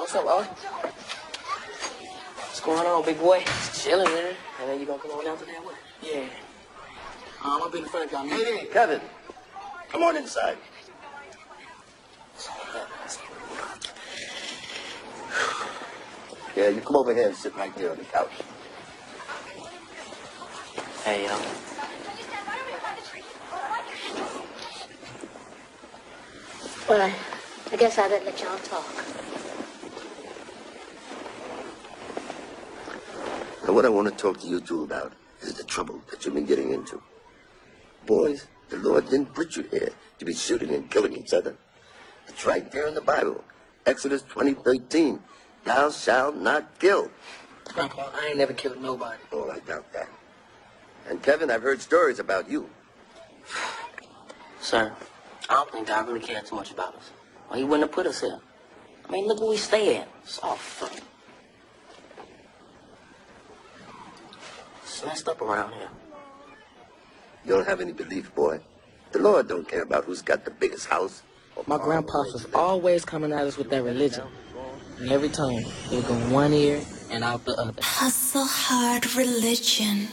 What's up, Ollie? What's going on, big boy? Just chilling, man. And then you gonna come on down to that way? Yeah. Um, I'll be in front of y'all. Hey there, Kevin. Come on inside. Yeah, you come over here and sit right there on the couch. Hey, yo. Well, I guess I better let y'all talk. Now, what I want to talk to you two about is the trouble that you've been getting into. Boys, the Lord didn't put you here to be shooting and killing each other. It's right there in the Bible. Exodus 20:13. Thou shalt not kill. Grandpa, I ain't never killed nobody. Oh, I doubt that. And Kevin, I've heard stories about you. Sir, I don't think God really cared too much about us. Or he wouldn't have put us here. I mean, look where we stay at. It's all fun. It's messed up around here. You don't have any belief, boy. The Lord don't care about who's got the biggest house. or My farm grandpa was place to live. always coming at us with that religion. And every time, it would go one ear and out the other. Hustle hard religion.